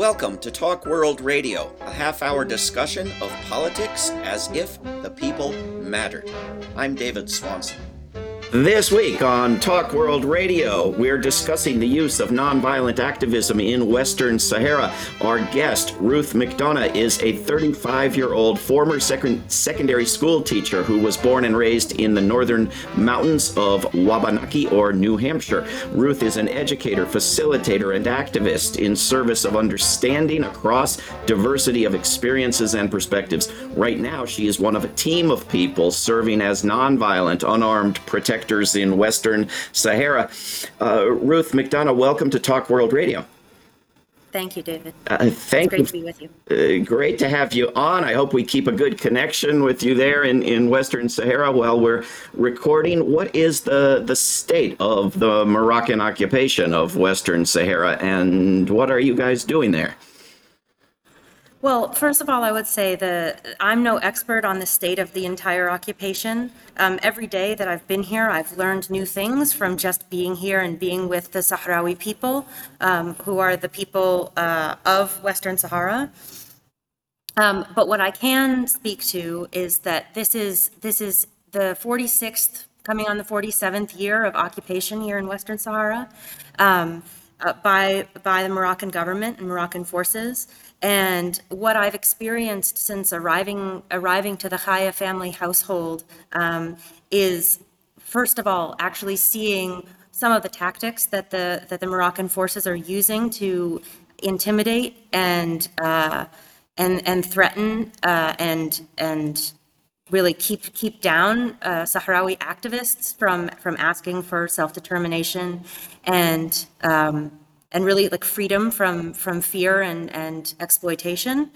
Welcome to Talk World Radio, a half hour discussion of politics as if the people mattered. I'm David Swanson. This week on Talk World Radio, we're discussing the use of nonviolent activism in Western Sahara. Our guest, Ruth McDonough, is a 35 year old former sec- secondary school teacher who was born and raised in the northern mountains of Wabanaki or New Hampshire. Ruth is an educator, facilitator, and activist in service of understanding across diversity of experiences and perspectives. Right now, she is one of a team of people serving as nonviolent, unarmed protectors sectors in Western Sahara. Uh, Ruth McDonough, welcome to Talk World Radio. Thank you, David. Uh, thank it's great you. to be with you. Uh, great to have you on. I hope we keep a good connection with you there in, in Western Sahara while we're recording. What is the, the state of the Moroccan occupation of Western Sahara, and what are you guys doing there? Well, first of all, I would say that I'm no expert on the state of the entire occupation. Um, every day that I've been here, I've learned new things from just being here and being with the Sahrawi people, um, who are the people uh, of Western Sahara. Um, but what I can speak to is that this is this is the 46th, coming on the 47th year of occupation here in Western Sahara um, uh, by by the Moroccan government and Moroccan forces. And what I've experienced since arriving arriving to the Khaya family household um, is, first of all, actually seeing some of the tactics that the that the Moroccan forces are using to intimidate and uh, and and threaten uh, and and really keep keep down uh, Sahrawi activists from from asking for self determination and um, and really like freedom from from fear and and exploitation.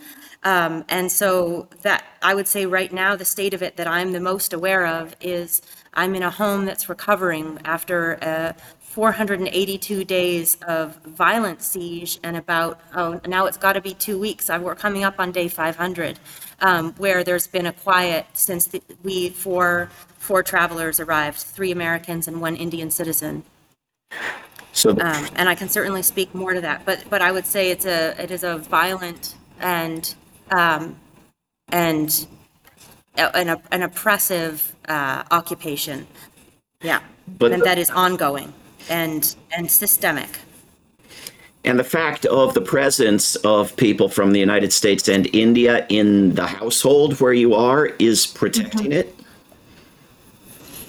Um, and so that I would say right now the state of it that I'm the most aware of is I'm in a home that's recovering after uh, 482 days of violent siege and about oh now it's got to be two weeks. I, we're coming up on day 500, um, where there's been a quiet since the, we four four travelers arrived, three Americans and one Indian citizen. So, Um, and I can certainly speak more to that, but, but I would say it's a, it is a violent and, um, and a- an, an oppressive, uh, occupation. Yeah. But- And that is ongoing and, and systemic. and the fact of the presence of people from the United States and India in the household where you are is protecting it.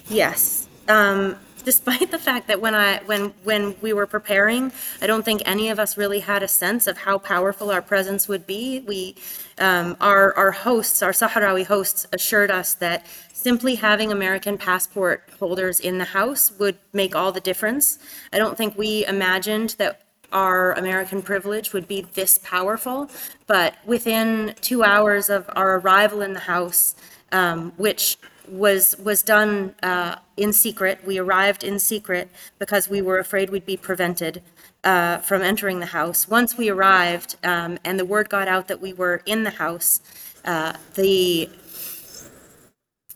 Yes. Um, despite the fact that when I when when we were preparing, I don't think any of us really had a sense of how powerful our presence would be. We um, our our hosts, our Sahrawi hosts, assured us that simply having American passport holders in the house would make all the difference. I don't think we imagined that our American privilege would be this powerful, but within two hours of our arrival in the house, um, which was was done uh, in secret. We arrived in secret because we were afraid we'd be prevented uh, from entering the house. Once we arrived, um, and the word got out that we were in the house, uh, the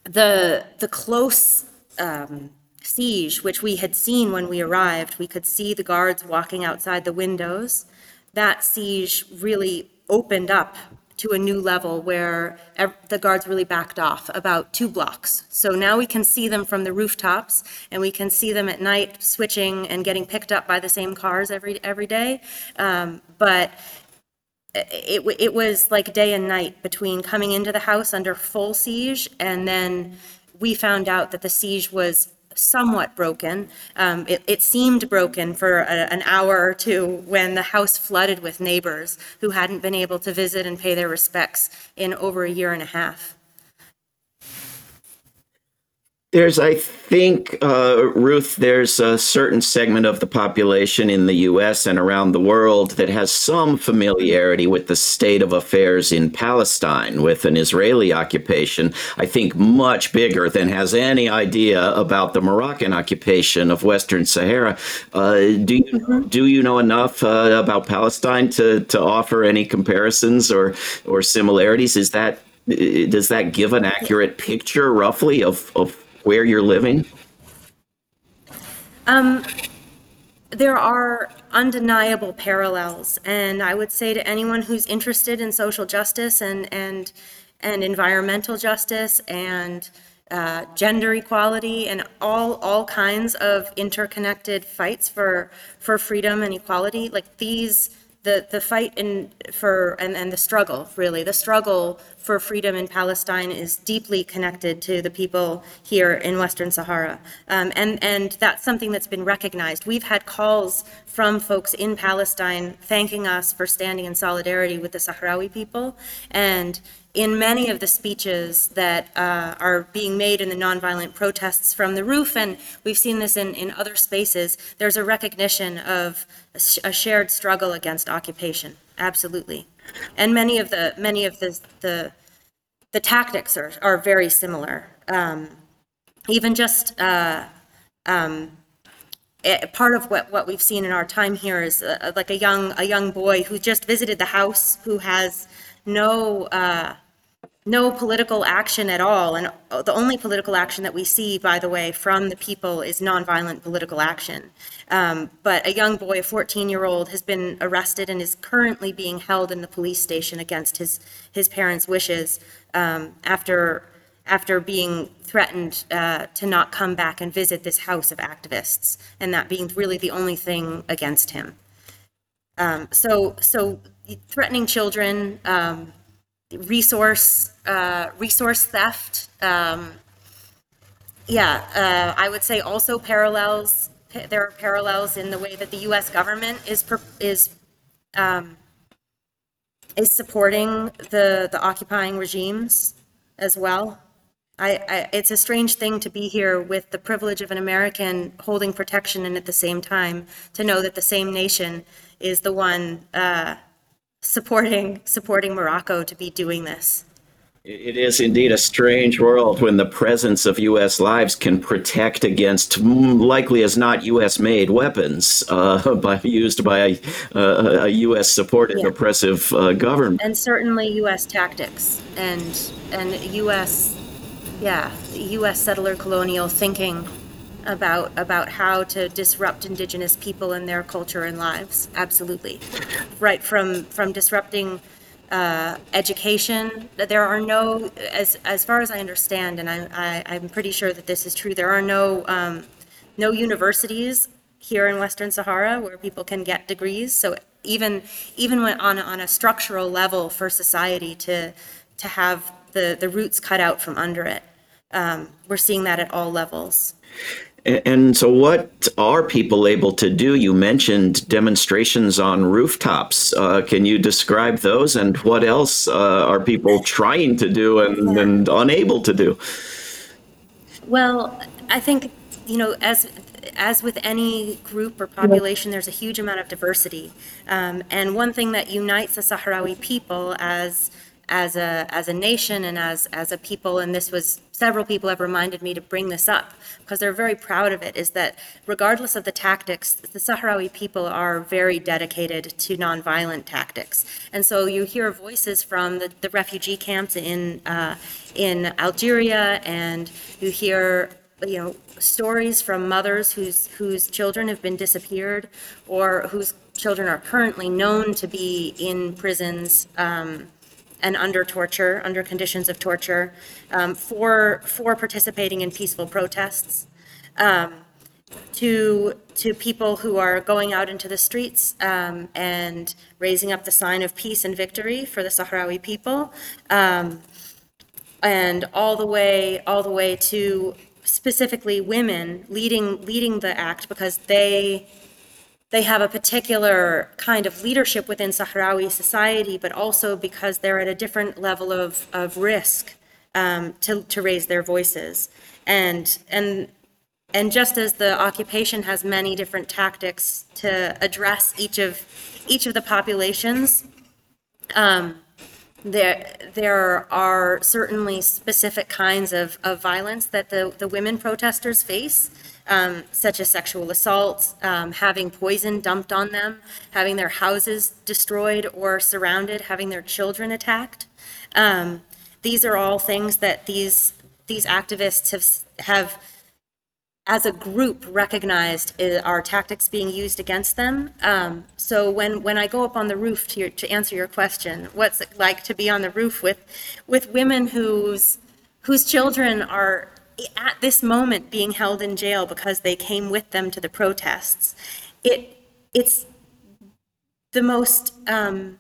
the the close um, siege, which we had seen when we arrived, we could see the guards walking outside the windows. That siege really opened up to a new level where ev- the guards really backed off about two blocks. So now we can see them from the rooftops, and we can see them at night switching and getting picked up by the same cars every every day. Um, but it, it was like day and night between coming into the house under full siege and then we found out that the siege was somewhat broken. Um, it, it seemed broken for a, an hour or two when the house flooded with neighbors who hadn't been able to visit and pay their respects in over a year and a half. There's, I think, uh, Ruth, there's a certain segment of the population in the US and around the world that has some familiarity with the state of affairs in Palestine with an Israeli occupation, I think much bigger than has any idea about the Moroccan occupation of Western Sahara. Uh, do, you, do you know enough uh, about Palestine to, to offer any comparisons or, or similarities? Is that does that give an accurate picture roughly of, of where you're living? there are undeniable parallels, and I would say to anyone who's interested in social justice and and and environmental justice and uh, gender equality and all all kinds of interconnected fights for for freedom and equality, like these the, the fight in for and, and the struggle really the struggle for freedom in Palestine is deeply connected to the people here in Western Sahara. Um, and and that's something that's been recognized. We've had calls from folks in Palestine thanking us for standing in solidarity with the Sahrawi people. And in many of the speeches that uh, are being made in the nonviolent protests from the roof, and we've seen this in, in other spaces, there's a recognition of a, sh- a shared struggle against occupation. Absolutely, and many of the many of the the, the tactics are, are very similar. Um, even just uh, um, eh, part of what, what we've seen in our time here is uh, like a young a young boy who just visited the house who has no uh, no political action at all, and the only political action that we see, by the way, from the people is nonviolent political action. Um, but a young boy, a 14-year-old, has been arrested and is currently being held in the police station against his his parents' wishes um, after after being threatened uh, to not come back and visit this house of activists, and that being really the only thing against him. Um, so so threatening children. Um, resource uh, resource theft. Um, yeah, uh, I would say also parallels. There are parallels in the way that the U.S. government is is um, is supporting the the occupying regimes as well. I, I, it's a strange thing to be here with the privilege of an American holding protection and at the same time to know that the same nation is the one uh, supporting supporting Morocco to be doing this. It is indeed a strange world when the presence of U.S. lives can protect against mm, likely as not U.S. made weapons uh, by, used by a, a, a U.S. supported Yeah. oppressive uh, government. And certainly U.S. tactics and and U.S. yeah U.S. settler colonial thinking about about how to disrupt indigenous people and their culture and lives. Absolutely, right from from disrupting uh, education. There are no, as as far as I understand, and I, I I'm pretty sure that this is true. There are no um, no universities here in Western Sahara where people can get degrees. So even even when on a, on a structural level for society to to have the the roots cut out from under it, um, we're seeing that at all levels. And so, what are people able to do? You mentioned demonstrations on rooftops. Uh, can you describe those, and what else uh, are people trying to do and, and unable to do? Well, I think, you know, as, as with any group or population, there's a huge amount of diversity. Um, and one thing that unites the Sahrawi people as, as a, as a nation and as, as a people, and this was, several people have reminded me to bring this up because they're very proud of it, is that regardless of the tactics, the Sahrawi people are very dedicated to nonviolent tactics. And so you hear voices from the, the refugee camps in, uh, in Algeria, and you hear you know, stories from mothers whose, whose children have been disappeared or whose children are currently known to be in prisons um, and under torture, under conditions of torture, um, for, for participating in peaceful protests. Um, to, to people who are going out into the streets um, and raising up the sign of peace and victory for the Sahrawi people um, and all the way all the way to specifically women leading leading the act because they they have a particular kind of leadership within Sahrawi society, but also because they're at a different level of, of risk um, to, to raise their voices. And, and, and just as the occupation has many different tactics to address each of, each of the populations, there, there are certainly specific kinds of, of violence that the, the women protesters face, um, such as sexual assault, um, having poison dumped on them, having their houses destroyed or surrounded, having their children attacked. Um, these are all things that these, these activists have, have as a group recognized uh, our tactics being used against them. Um, so when, when I go up on the roof to, your, to answer your question, what's it like to be on the roof with, with women whose, whose children are at this moment being held in jail because they came with them to the protests? It, it's the most um,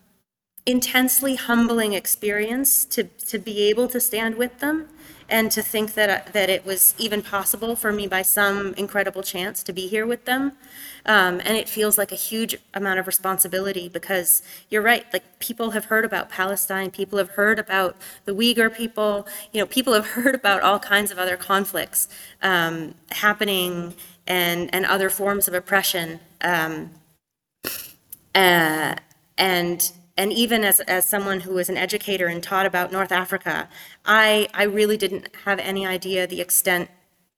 intensely humbling experience to, to be able to stand with them and to think that, that it was even possible for me by some incredible chance to be here with them. Um, and it feels like a huge amount of responsibility because you're right, like people have heard about Palestine, people have heard about the Uyghur people, you know, people have heard about all kinds of other conflicts um, happening and, and other forms of oppression. Um, uh, and and even as, as someone who was an educator and taught about North Africa, I, I really didn't have any idea the extent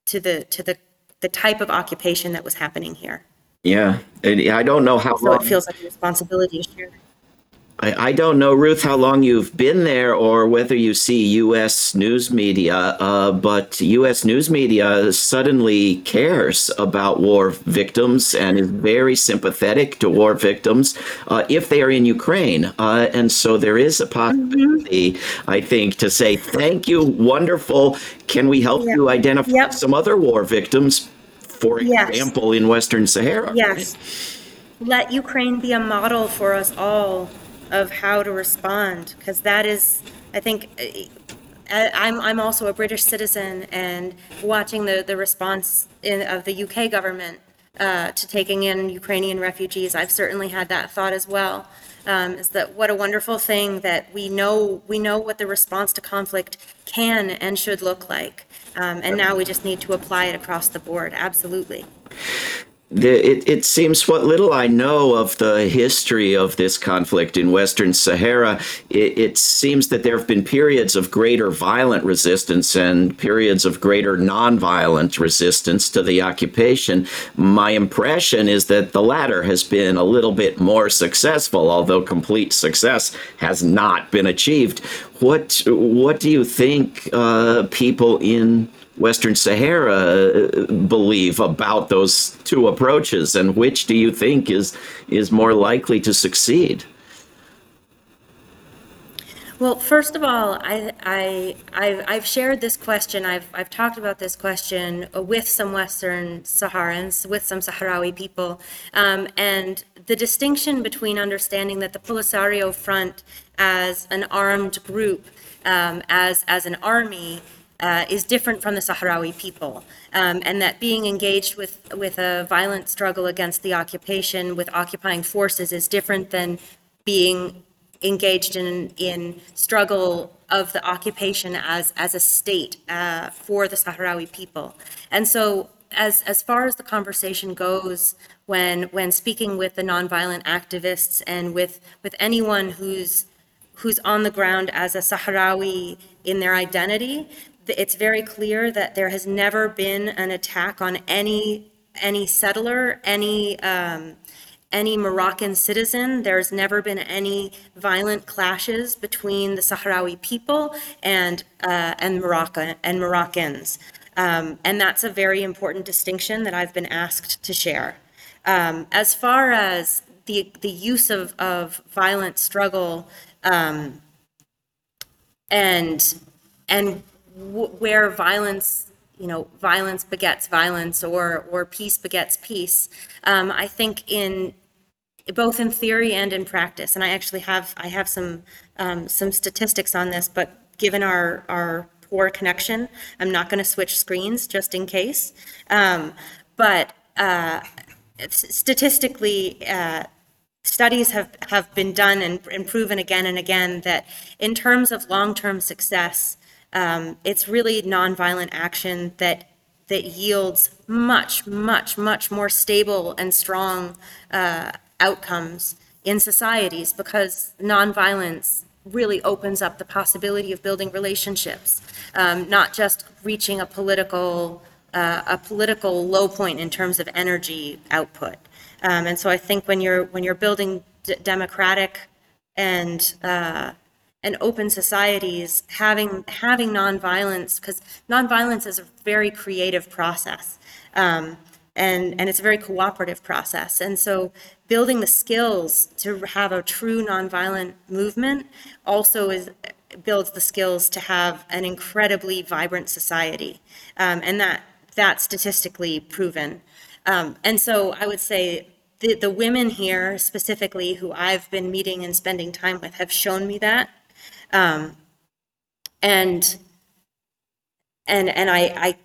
to the, to the, the type of occupation that was happening here. Yeah, and I don't know how So long. it feels like a responsibility shared. I, I don't know, Ruth, how long you've been there or whether you see U.S. news media, uh, but U.S. news media suddenly cares about war victims and is very sympathetic to war victims uh, if they are in Ukraine. Uh, and so there is a possibility, I think, to say, thank you, wonderful. Can we help Yeah. you identify Yep. some other war victims? For Yes. example, in Western Sahara. Yes. Let Ukraine be a model for us all of how to respond, because that is, I think, eh, I- I'm, I'm also a British citizen, and watching the, the response in, of the UK government uh, to taking in Ukrainian refugees, I've certainly had that thought as well. Um, is that what a wonderful thing that we know we know what the response to conflict can and should look like, um, and now we just need to apply it across the board. Absolutely. The, it, it seems what little I know of the history of this conflict in Western Sahara, it, it seems that there have been periods of greater violent resistance and periods of greater nonviolent resistance to the occupation. My impression is that the latter has been a little bit more successful, although complete success has not been achieved. What what do you think uh, people in Western Sahara uh, believe about those two approaches, and which do you think is is more likely to succeed? Well, first of all, I, I, I've, I've shared this question, I've, I've talked about this question with some Western Saharans, with some Sahrawi people, um, and the distinction between understanding that the Polisario Front as an armed group, um, as, as an army, uh, is different from the Sahrawi people, um, and that being engaged with, with a violent struggle against the occupation with occupying forces is different than being engaged in, in struggle of the occupation as, as a state uh, for the Sahrawi people. And so as, as far as the conversation goes, when, when speaking with the nonviolent activists and with, with anyone who's, who's on the ground as a Sahrawi in their identity, it's very clear that there has never been an attack on any, any settler, any, um, any Moroccan citizen. There's never been any violent clashes between the Sahrawi people and uh, and Morocco and Moroccans, um, and that's a very important distinction that I've been asked to share. Um, as far as the the use of of violent struggle um, and and where violence you know violence begets violence or or peace begets peace. Um, i think in both in theory and in practice and i actually have i have some um, some statistics on this but given our our poor connection i'm not going to switch screens just in case. Um, but uh, statistically uh, studies have, have been done and, and proven again and again that in terms of long-term success, um, it's really nonviolent action that that yields much, much, much more stable and strong uh, outcomes in societies because nonviolence really opens up the possibility of building relationships, um, not just reaching a political uh, a political low point in terms of energy output. Um, and so I think when you're when you're building d- democratic and uh, and open societies having having nonviolence because nonviolence is a very creative process um, and and it's a very cooperative process. And so building the skills to have a true nonviolent movement also is builds the skills to have an incredibly vibrant society um, and that that's statistically proven. Um, and so i would say the, the women here specifically who i've been meeting and spending time with have shown me that um, and and and I, I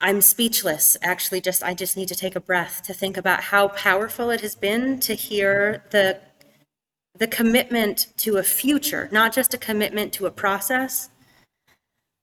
I'm speechless. Actually, just I just need to take a breath to think about how powerful it has been to hear the the commitment to a future, not just a commitment to a process,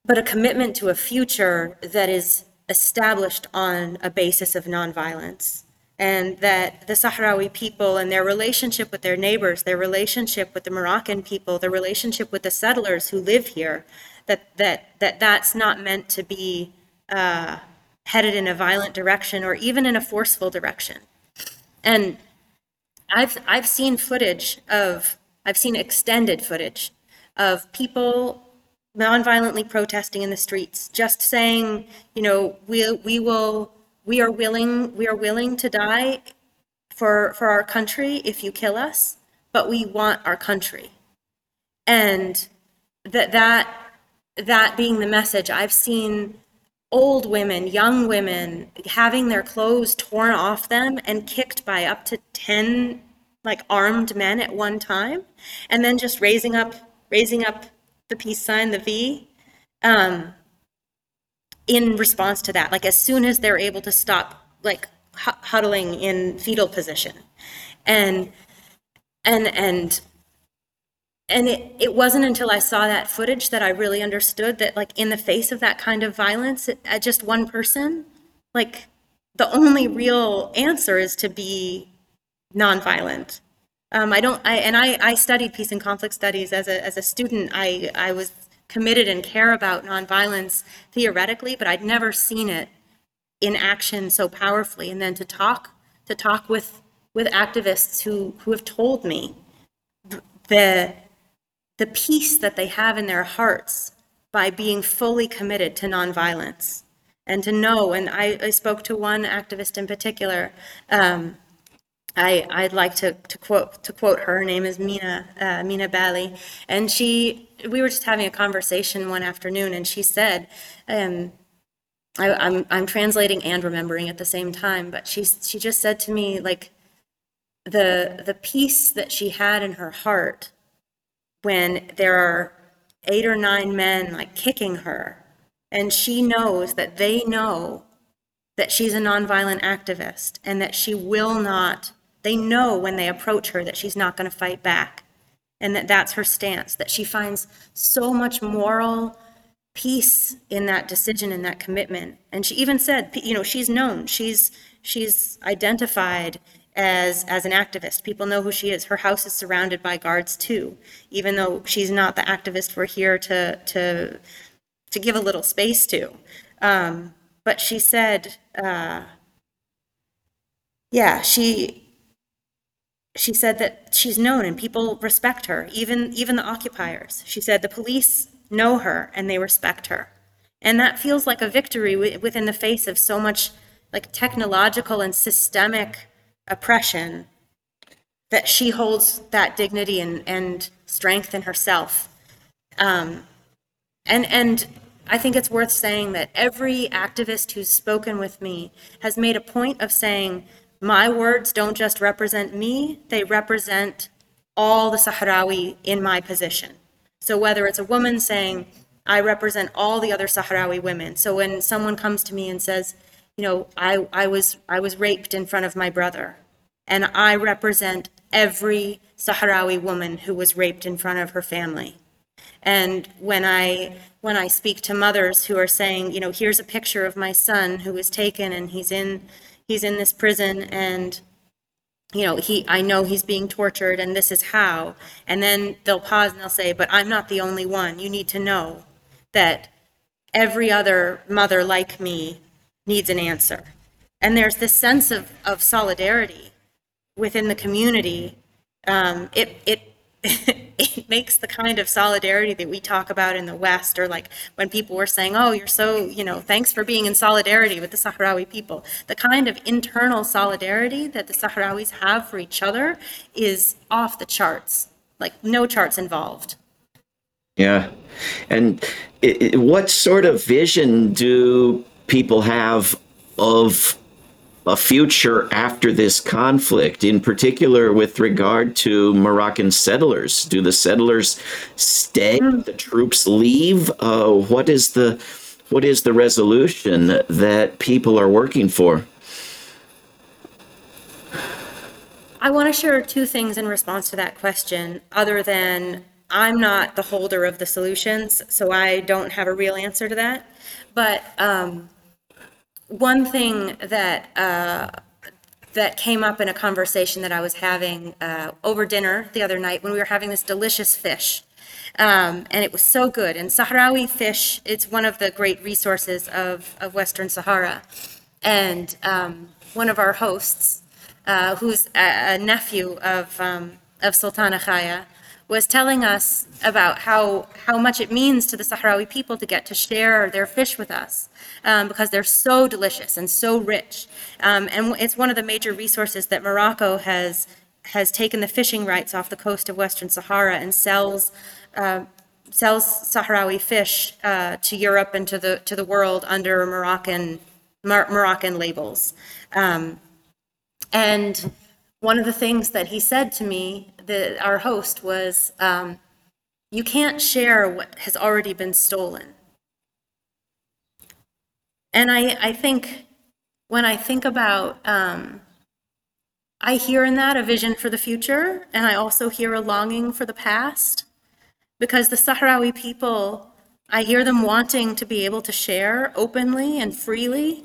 but a commitment to a future that is established on a basis of nonviolence and that the Sahrawi people and their relationship with their neighbors, their relationship with the Moroccan people, their relationship with the settlers who live here, that that that that's not meant to be uh, headed in a violent direction or even in a forceful direction. And I've I've seen footage of I've seen extended footage of people nonviolently protesting in the streets, just saying, you know, we we will we are willing we are willing to die for for our country if you kill us but we want our country. And that that that being the message i've seen old women young women having their clothes torn off them and kicked by up to 10 like armed men at one time and then just raising up raising up the peace sign the v um, in response to that like as soon as they're able to stop like huddling in fetal position. And and and and it, it wasn't until i saw that footage that i really understood that like in the face of that kind of violence at just one person like the only real answer is to be nonviolent. Um, i don't i and i i studied peace and conflict studies. As a as a student i i was committed and care about nonviolence theoretically, but I'd never seen it in action so powerfully. And then to talk to talk with with activists who who have told me the the peace that they have in their hearts by being fully committed to nonviolence and to know and i, I spoke to one activist in particular um, I, I'd like to, to quote to quote her. Her name is Mina uh, Mina Bali, and she we were just having a conversation one afternoon, and she said, um, I, I'm I'm translating and remembering at the same time, but she she just said to me like the the peace that she had in her heart when there are eight or nine men like kicking her, and she knows that they know that she's a nonviolent activist and that she will not they know when they approach her that she's not going to fight back and that that's her stance, that she finds so much moral peace in that decision and that commitment. And she even said, you know, she's known, she's she's identified as as an activist. People know who she is. Her house is surrounded by guards too, even though she's not the activist we're here to to to give a little space to. Um, but she said, uh, yeah, she she said that she's known and people respect her, even even the occupiers. She said the police know her and they respect her. And that feels like a victory within the face of so much like technological and systemic oppression that she holds that dignity and, and strength in herself. Um, and and I think it's worth saying that every activist who's spoken with me has made a point of saying my words don't just represent me, they represent all the Sahrawi in my position. So whether it's a woman saying, I represent all the other Sahrawi women. So when someone comes to me and says, you know, I, I was I was raped in front of my brother, and I represent every Sahrawi woman who was raped in front of her family. And when I when I speak to mothers who are saying, you know, here's a picture of my son who was taken and he's in he's in this prison and you know he i know he's being tortured and this is how. And then they'll pause and they'll say but i'm not the only one. You need to know that every other mother like me needs an answer. And there's this sense of, of solidarity within the community. Um, it, it it makes the kind of solidarity that we talk about in the West, or like when people were saying, oh, you're so, you know, thanks for being in solidarity with the Sahrawi people. The kind of internal solidarity that the Sahrawis have for each other is off the charts, like no charts involved. Yeah. And it, it, what sort of vision do people have of a future after this conflict, in particular with regard to Moroccan settlers? Do the settlers stay? The troops leave? Uh, what is the what is the resolution that people are working for? I want to share two things in response to that question, other than I'm not the holder of the solutions, so I don't have a real answer to that. But um, one thing that uh, that came up in a conversation that I was having uh, over dinner the other night when we were having this delicious fish. Um, and it was so good. And Sahrawi fish, it's one of the great resources of, of Western Sahara. And um, one of our hosts, uh, who's a, a nephew of, um, of Sultana Khaya, was telling us about how, how much it means to the Sahrawi people to get to share their fish with us um, because they're so delicious and so rich. Um, and it's one of the major resources that Morocco has, has taken the fishing rights off the coast of Western Sahara and sells, uh, sells Sahrawi fish uh, to Europe and to the, to the world under Moroccan, Mar- Moroccan labels. Um, and one of the things that he said to me the, our host was, um, you can't share what has already been stolen. And I, I think when I think about, um, I hear in that a vision for the future, and I also hear a longing for the past, because the Sahrawi people, I hear them wanting to be able to share openly and freely.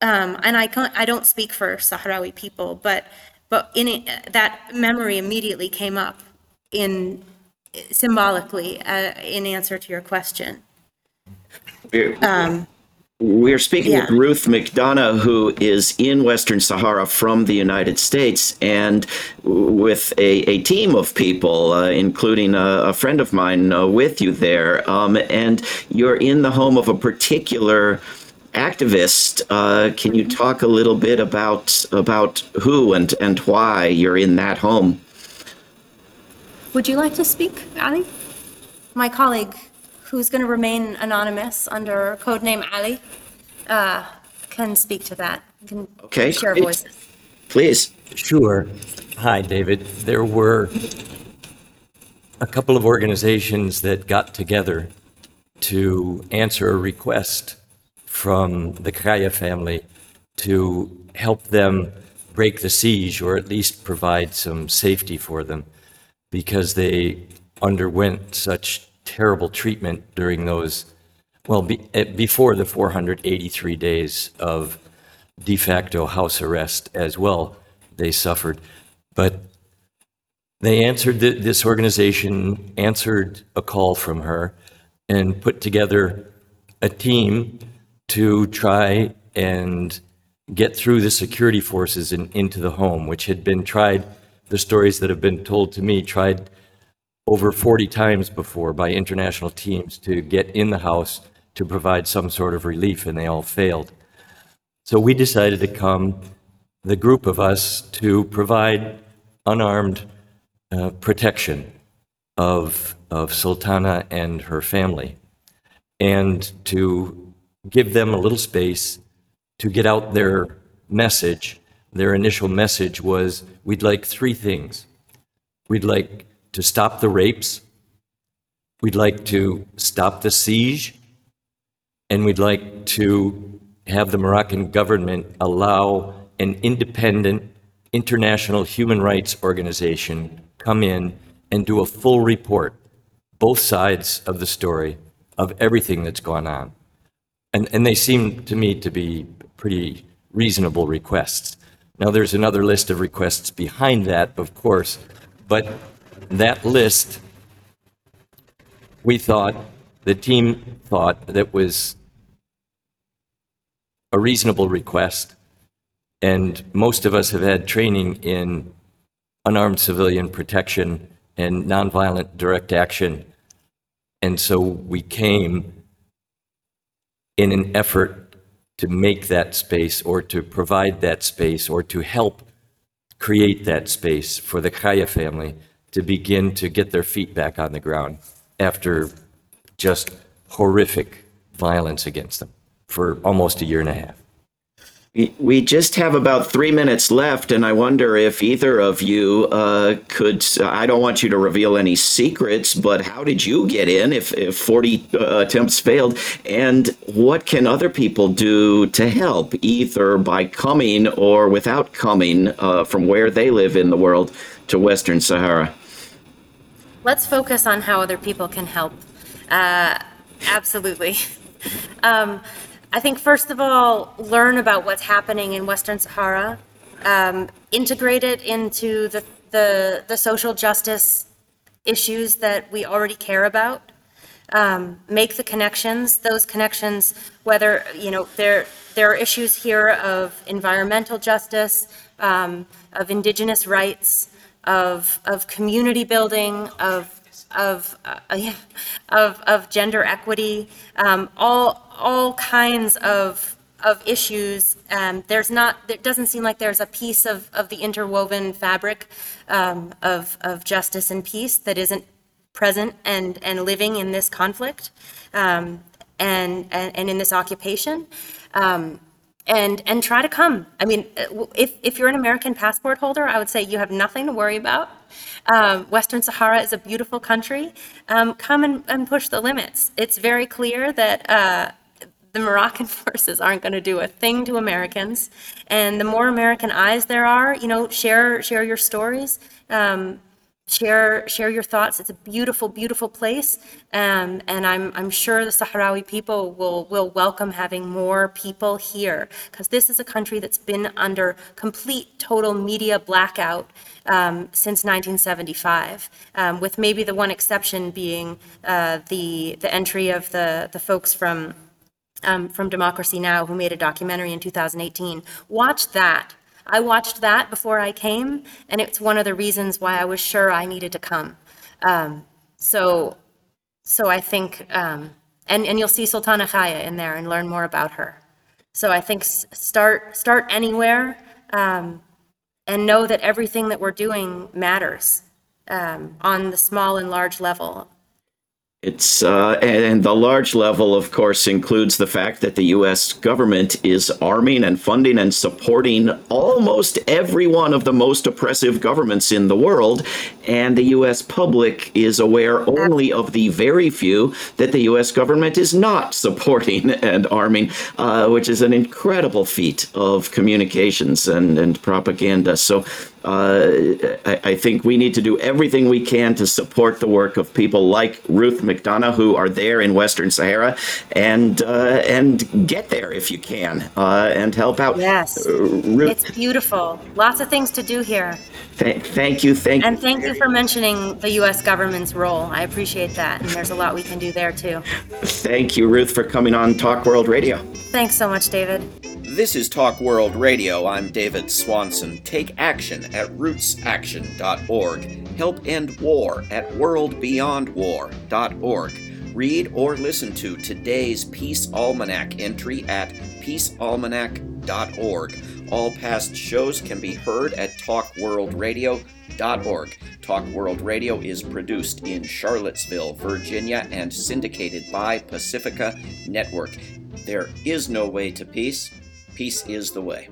Um, and I, can't, I don't speak for Sahrawi people, but but in it, that memory immediately came up in symbolically uh, in answer to your question. Um, we're speaking yeah. with Ruth McDonough, who is in Western Sahara from the United States, and with a, a team of people, uh, including a, a, friend of mine uh, with you there. Um, and you're in the home of a particular activist. Uh, can you talk a little bit about about who and and why you're in that home? Would you like to speak, Ali? My colleague, who's going to remain anonymous under codename Ali, uh, can speak to that. Can okay, share great. voices. Please. Sure. Hi, David. There were a couple of organizations that got together to answer a request from the Khaya family to help them break the siege or at least provide some safety for them because they underwent such terrible treatment during those, well, be, eh, before the 483 days of de facto house arrest as well, they suffered. But they answered, the, this organization answered a call from her and put together a team to try and get through the security forces and into the home, which had been tried, the stories that have been told to me, tried over 40 times before by international teams to get in the house to provide some sort of relief, and they all failed. So we decided to come, the group of us, to provide unarmed uh, protection of, of Sultana and her family, and to give them a little space to get out their message. Their initial message was we'd like three things. We'd like to stop the rapes, we'd like to stop the siege, and we'd like to have the Moroccan government allow an independent international human rights organization come in and do a full report, both sides of the story, of everything that's gone on. And, and they seem to me to be pretty reasonable requests. Now, there's another list of requests behind that, of course, but that list, we thought, the team thought that was a reasonable request. And most of us have had training in unarmed civilian protection and nonviolent direct action. And so we came in an effort to make that space or to provide that space or to help create that space for the Khaya family to begin to get their feet back on the ground after just horrific violence against them for almost a year and a half. We- just have about three minutes left, and I wonder if either of you uh, could. I don't want you to reveal any secrets, but how did you get in if, if 40 uh, attempts failed? And what can other people do to help, either by coming or without coming uh, from where they live in the world to Western Sahara? Let's focus on how other people can help. Uh, absolutely. Um, I think, first of all, learn about what's happening in Western Sahara, um, integrate it into the, the, the social justice issues that we already care about. Um, make the connections, those connections, whether, you know, there, there are issues here of environmental justice, um, of indigenous rights, of, of community building, of, of, uh, of, of gender equity, um, all, all kinds of, of issues. Um, there's not, it doesn't seem like there's a piece of, of the interwoven fabric um, of, of justice and peace that isn't present and, and living in this conflict um, and, and, and in this occupation. Um, and, and try to come. I mean, uh, if, if you're an American passport holder, I would say you have nothing to worry about. Um, Western Sahara is a beautiful country. Um, come and, and push the limits. It's very clear that uh, the Moroccan forces aren't going to do a thing to Americans. And the more American eyes there are, you know, share share your stories, um, share share your thoughts. It's a beautiful, beautiful place, um, and I'm I'm sure the Sahrawi people will will welcome having more people here because this is a country that's been under complete, total media blackout um, since 1975, um, with maybe the one exception being uh, the the entry of the the folks from um, from Democracy Now! who made a documentary in 2018. Watch that. I watched that before I came, and it's one of the reasons why I was sure I needed to come. Um, so, so I think, um, and, and you'll see Sultana Khaya in there and learn more about her. So I think start start anywhere, um, and know that everything that we're doing matters um, on the small and large level. It's uh, and the large level, of course, includes the fact that the U.S. government is arming and funding and supporting almost every one of the most oppressive governments in the world, and the U.S. public is aware only of the very few that the U.S. government is not supporting and arming, uh, which is an incredible feat of communications and and propaganda. So. Uh, I, I think we need to do everything we can to support the work of people like Ruth McDonough, who are there in Western Sahara, and uh, and get there if you can, uh, and help out. Yes. Ruth, It's beautiful. Lots of things to do here. Th- thank you, thank And you. thank you for mentioning the U.S. government's role. I appreciate that, and there's a lot we can do there, too. Thank you, Ruth, for coming on Talk World Radio. Thanks so much, David. This is Talk World Radio. I'm David Swanson. Take action at rootsaction.org. Help end war at worldbeyondwar.org. Read or listen to today's Peace Almanac entry at peacealmanac.org. All past shows can be heard at talkworldradio.org. Talk World Radio is produced in Charlottesville, Virginia, and syndicated by Pacifica Network. There is no way to peace. Peace is the way.